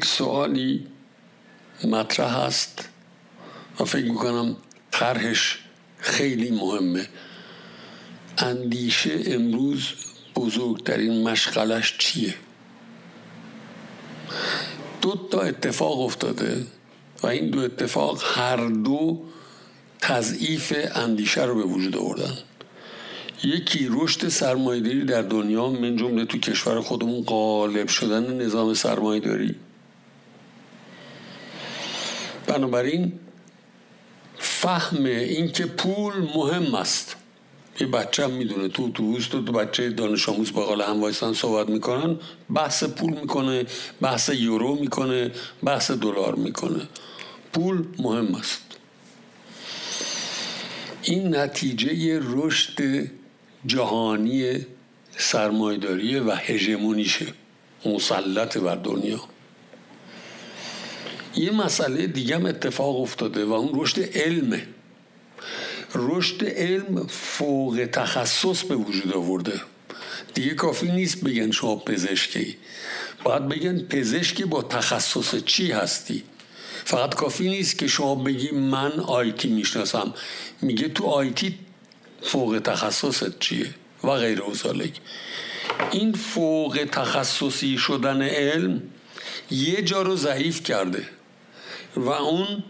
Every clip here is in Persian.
یک سوالی مطرح هست. و فکر می‌کنم طرحش خیلی مهمه. اندیشه امروز بزرگترین مشغلش چیه؟ دو تا اتفاق افتاده و این دو اتفاق هر دو تضعیف اندیشه رو به وجود آوردن. یکی رشد سرمایهداری در دنیا من جمله تو کشور خودمون غالب شدن نظام سرمایهداری. بنابراین فهم اینکه پول مهم است. یه بچه هم می‌دونه. تو اتوبوس تو دو بچه دانش آموز بغل هم وایسن صحبت می‌کنن. بحث پول می‌کنه بحث یورو می‌کنه بحث دلار می‌کنه. پول مهم است. این نتیجه رشد جهانی سرمایداری و هژمونیشه مسلط بر دنیا. یه مسئله دیگه هم اتفاق افتاده و اون رشد علمه. رشد علم فوق تخصص به وجود آورده. دیگه کافی نیست بگن شما پزشکی. باید بگن پزشکی با تخصص چی هستی؟ فقط کافی نیست که شما بگی من آیتی می‌شناسم. میگه تو آیتی فوق تخصصت چیه؟ و غیر اوزالک این فوق تخصصی شدن علم یه جا رو ضعیف کرده. و اون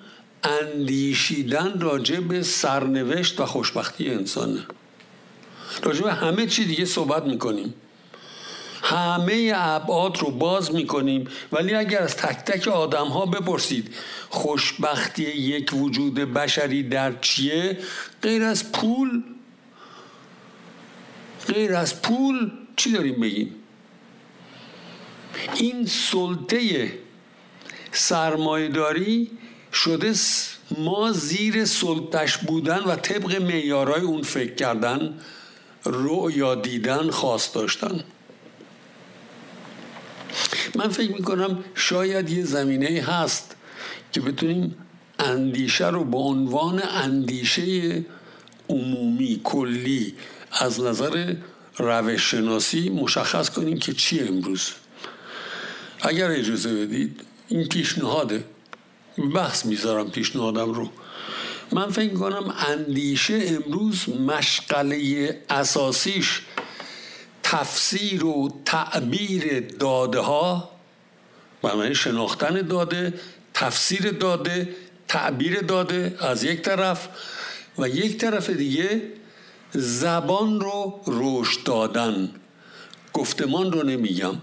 اندیشیدن راجع به سرنوشت و خوشبختی انسانه. راجع به همه چی دیگه صحبت می‌کنیم. همه ابعاد رو باز می‌کنیم. ولی اگر از تک تک آدم ها بپرسید خوشبختی یک وجود بشری در چیه؟ غیر از پول غیر از پول چی داریم بگیم؟ این سلطه سرمایداری شده ما زیر سلطش بودن و طبق میارای اون فکر کردن رؤیا دیدن خواست داشتن. من فکر می‌کنم شاید یه زمینه هست که بتونیم اندیشه رو به عنوان اندیشه عمومی کلی از نظر روش مشخص کنیم که چی امروز. اگر اجازه بدید این پیشنهاده. بحث می‌ذارم پیشنهادم رو. من فکر کنم اندیشه امروز مشغله اساسیش تفسیر و تعبیر داده ها معنی شناختن داده تفسیر داده تعبیر داده از یک طرف و یک طرف دیگه زبان رو رشد دادن. گفتمان رو نمیگم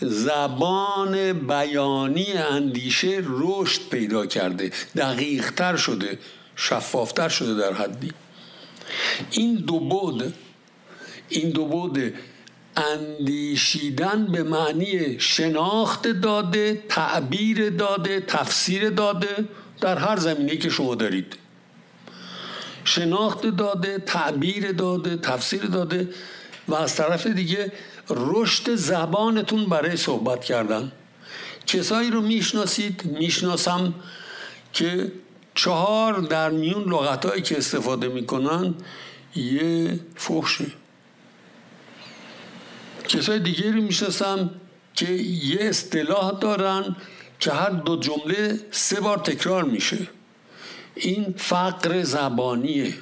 زبان بیانی اندیشه رشد پیدا کرده دقیقتر شده شفافتر شده در حدی. این دو بود این دو بود اندیشیدن به معنی شناخت داده تعبیر داده تفسیر داده در هر زمینه که شما دارید. شناخت داده تعبیر داده تفسیر داده و از طرف دیگه رشد زبانتون برای صحبت کردن. کسایی رو می‌شناسید می‌شناسم که چهار در میون لغتهایی که استفاده می‌کنن یه فحشه. کسای دیگه رو می‌شناسم که یه اصطلاح دارن که هر دو جمله سه بار تکرار میشه. این فقر زبانیه.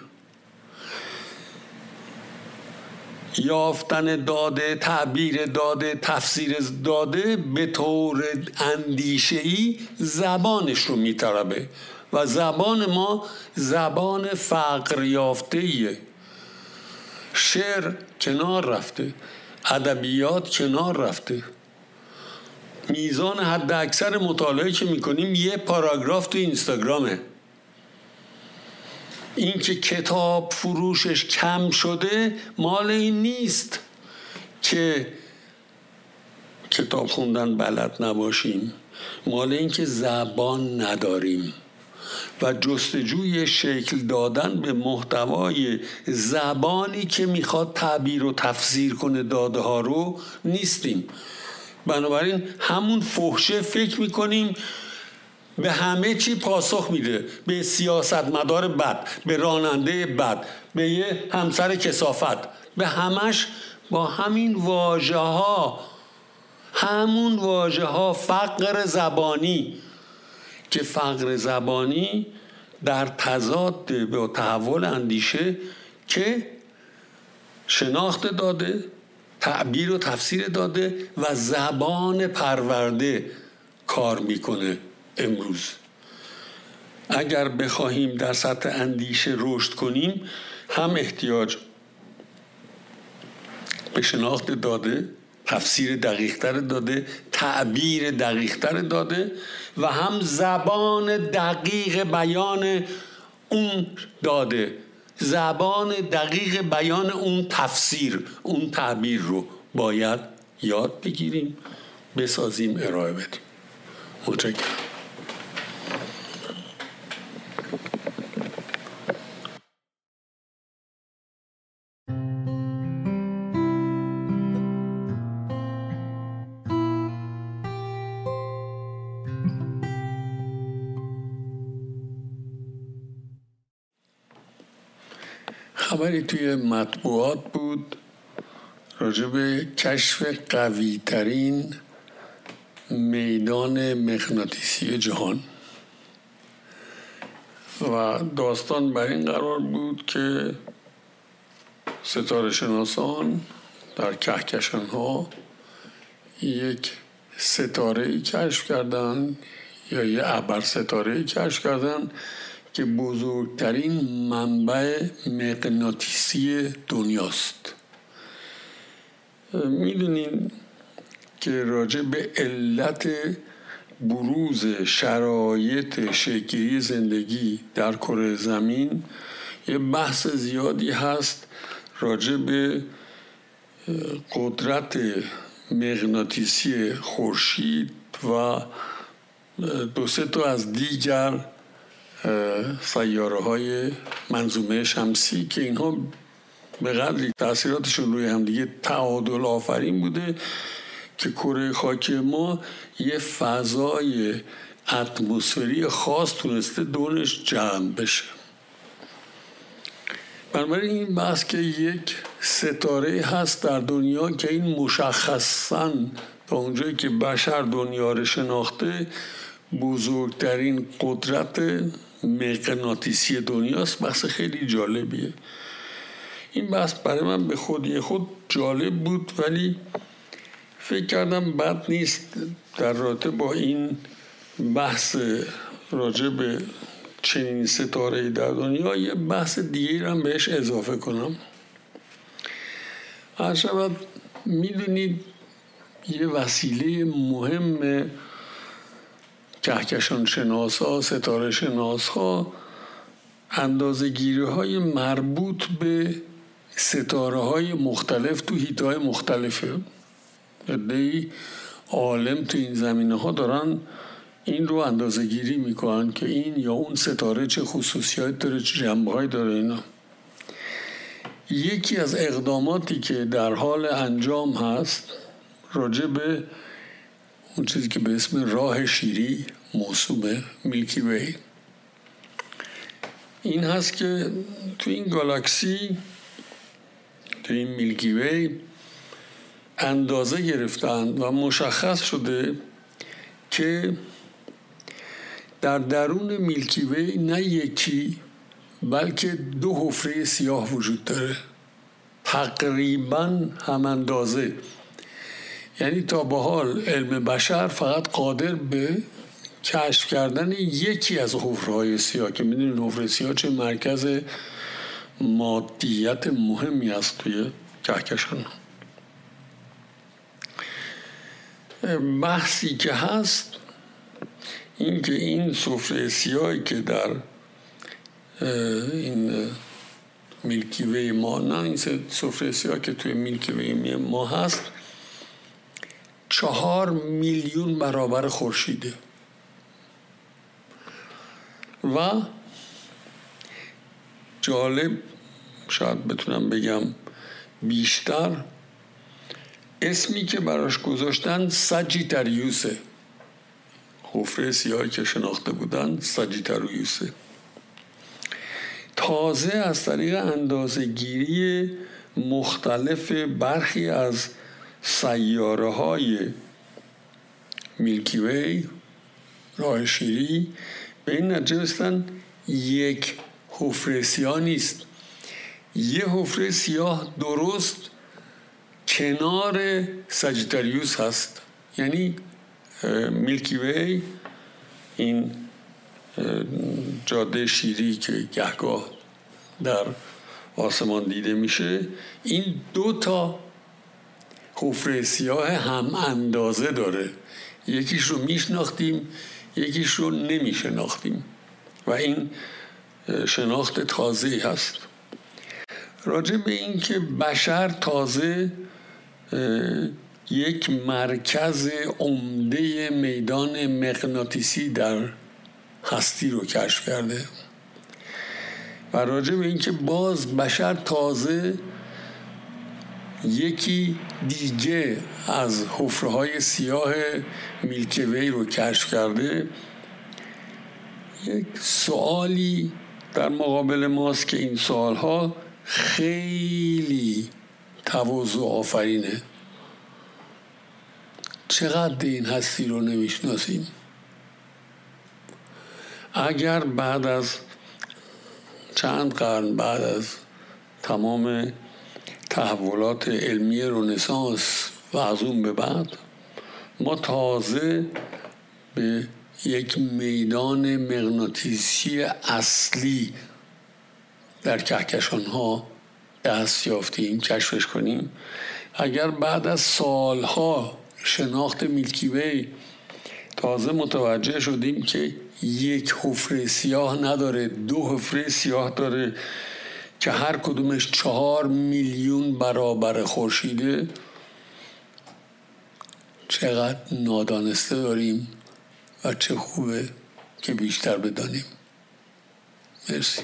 یافتن داده تعبیر داده تفسیر داده به طور اندیشه ای زبانش رو میتربه و زبان ما زبان فقر یافته ایه شعر کنار رفته ادبیات کنار رفته. میزان حد اکثر مطالعه که می‌کنیم یه پاراگراف تو اینستاگرامه. اینکه کتاب فروشش کم شده مال این نیست که کتاب خوندن بلد نباشیم. مال اینکه زبان نداریم. و جستجوی شکل دادن به محتوای زبانی که می‌خواد تعبیر و تفسیر کنه داده ها رو نیستیم. بنابراین همون فحشه فکر می‌کنیم به همه چی پاسخ میده. به سیاست مدار بد به راننده بد به یه همسر کسافت. به همش با همین واژه ها همون واژه ها فقر زبانی. که فقر زبانی در تضاد با تحول اندیشه که شناخت داده تعبیر و تفسیر داده و زبان پرورده کار می‌کنه. امروز. اگر بخواهیم در سطح اندیشه رشد کنیم هم احتیاج به شناخت داده تفسیر دقیقتر داده تعبیر دقیقتر داده و هم زبان دقیق بیان اون داده. زبان دقیق بیان اون تفسیر اون تعبیر رو باید یاد بگیریم بسازیم ارائه بدیم. متشکرم. خبری توی مطبوعات بود راجع به کشف قوی ترین میدان مغناطیسی جهان. و داستان بر این قرار بود که ستاره شناسان در کهکشان ها یک ستاره کشف کردن یا یه ابر ستاره کشف کردن که بزرگترین منبع مغناطیسی دنیاست. می‌دونین که راجع به علت بروز شرایط شکلی زندگی در کره زمین یه بحث زیادی هست راجع به قدرت مغناطیسی خورشید و دو سه تا از دیگر سیاره های منظومه شمسی که اینها به قدری تاثیراتشون روی همدیگه تعادل آفرین بوده که کره خاک ما یه فضای اتمسفری خاص تونسته دورش جمع بشه. بنابراین این بحث که یک ستاره هست در دنیا که این مشخصا تا اونجایی که بشر دنیا رو شناخته بزرگترین قدرت مغناطیسی دنیاست بحث خیلی جالبیه. این بحث برای من به خودی خود جالب بود ولی فکر کردم بد نیست. در رابطه با این بحث راجع به چنین ستاره در دنیا یه بحث دیگه هم بهش اضافه کنم. هر شود می‌دونید یه وسیله مهم کهکشان شناس ها ستاره شناس ها اندازه های مربوط به ستاره های مختلف تو هیت های مختلفه. ای عالم تو این زمینه ها دارن این رو اندازه گیری می‌کنن که این یا اون ستاره چه خصوصیات داره چه جنبه داره اینا. یکی از اقداماتی که در حال انجام هست راجع به اون چیزی که به اسم راه شیری موسوم میلکی وی. این هست که تو این گالاکسی تو این میلکی وی اندازه گرفتند و مشخص شده که در درون میلکی وی نه یکی بلکه دو حفره سیاه وجود داره. تقریبا هم اندازه. یعنی تا به حال علم بشر فقط قادر به کشف کردن یکی از حفرهای سیاه که می‌دونید حفره سیاه چه مرکز مادیت مهمی است توی کهکشان. بحثی که هست این که این سفره سیاهی که در این میلکی ما نه این سفره سیاه که توی میلکی ما هست چهار میلیون برابر خورشیده. و جالب شاید بتونم بگم بیشتر اسمی که براش گذاشتن سجیتریوسه حفره سیاهی که شناخته بودن سجیتریوسه تازه از طریق اندازه گیری مختلف برخی از سیاره های میلکی وی راه شیری به این نتیجه یک حفره سیاه نیست. یه حفره سیاه درست کنار سجیتاریوس هست. یعنی میلکی وی این جاده شیری که گهگاه در آسمان دیده میشه این دو تا حفره سیاه هم اندازه داره. یکیش رو میشناختیم یکیش رو نمیشناختیم. و این شناخت تازه هست. راجع به اینکه بشر تازه یک مرکز عمده میدان مغناطیسی در هستی رو کشف کرده. و راجع به اینکه باز بشر تازه یکی دیگه از حفره های سیاه میلکوی رو کشف کرده. یک سوالی در مقابل ماست که این سوال ها خیلی تواضع آفرینه. چقدر این هستی رو نمی‌شناسیم اگر بعد از چند قرن بعد از تمام تحولات علمی رونسانس و از اون به بعد ما تازه به یک میدان مغناطیسی اصلی در کهکشان ها دست یافتیم کشفش کنیم. اگر بعد از سالها شناخت میلکی تازه متوجه شدیم که یک حفره سیاه نداره دو حفره سیاه داره. که هر کدومش چهار میلیون برابر خورشیده. چقدر نادانسته داریم و چه خوبه که بیشتر بدانیم. مرسی.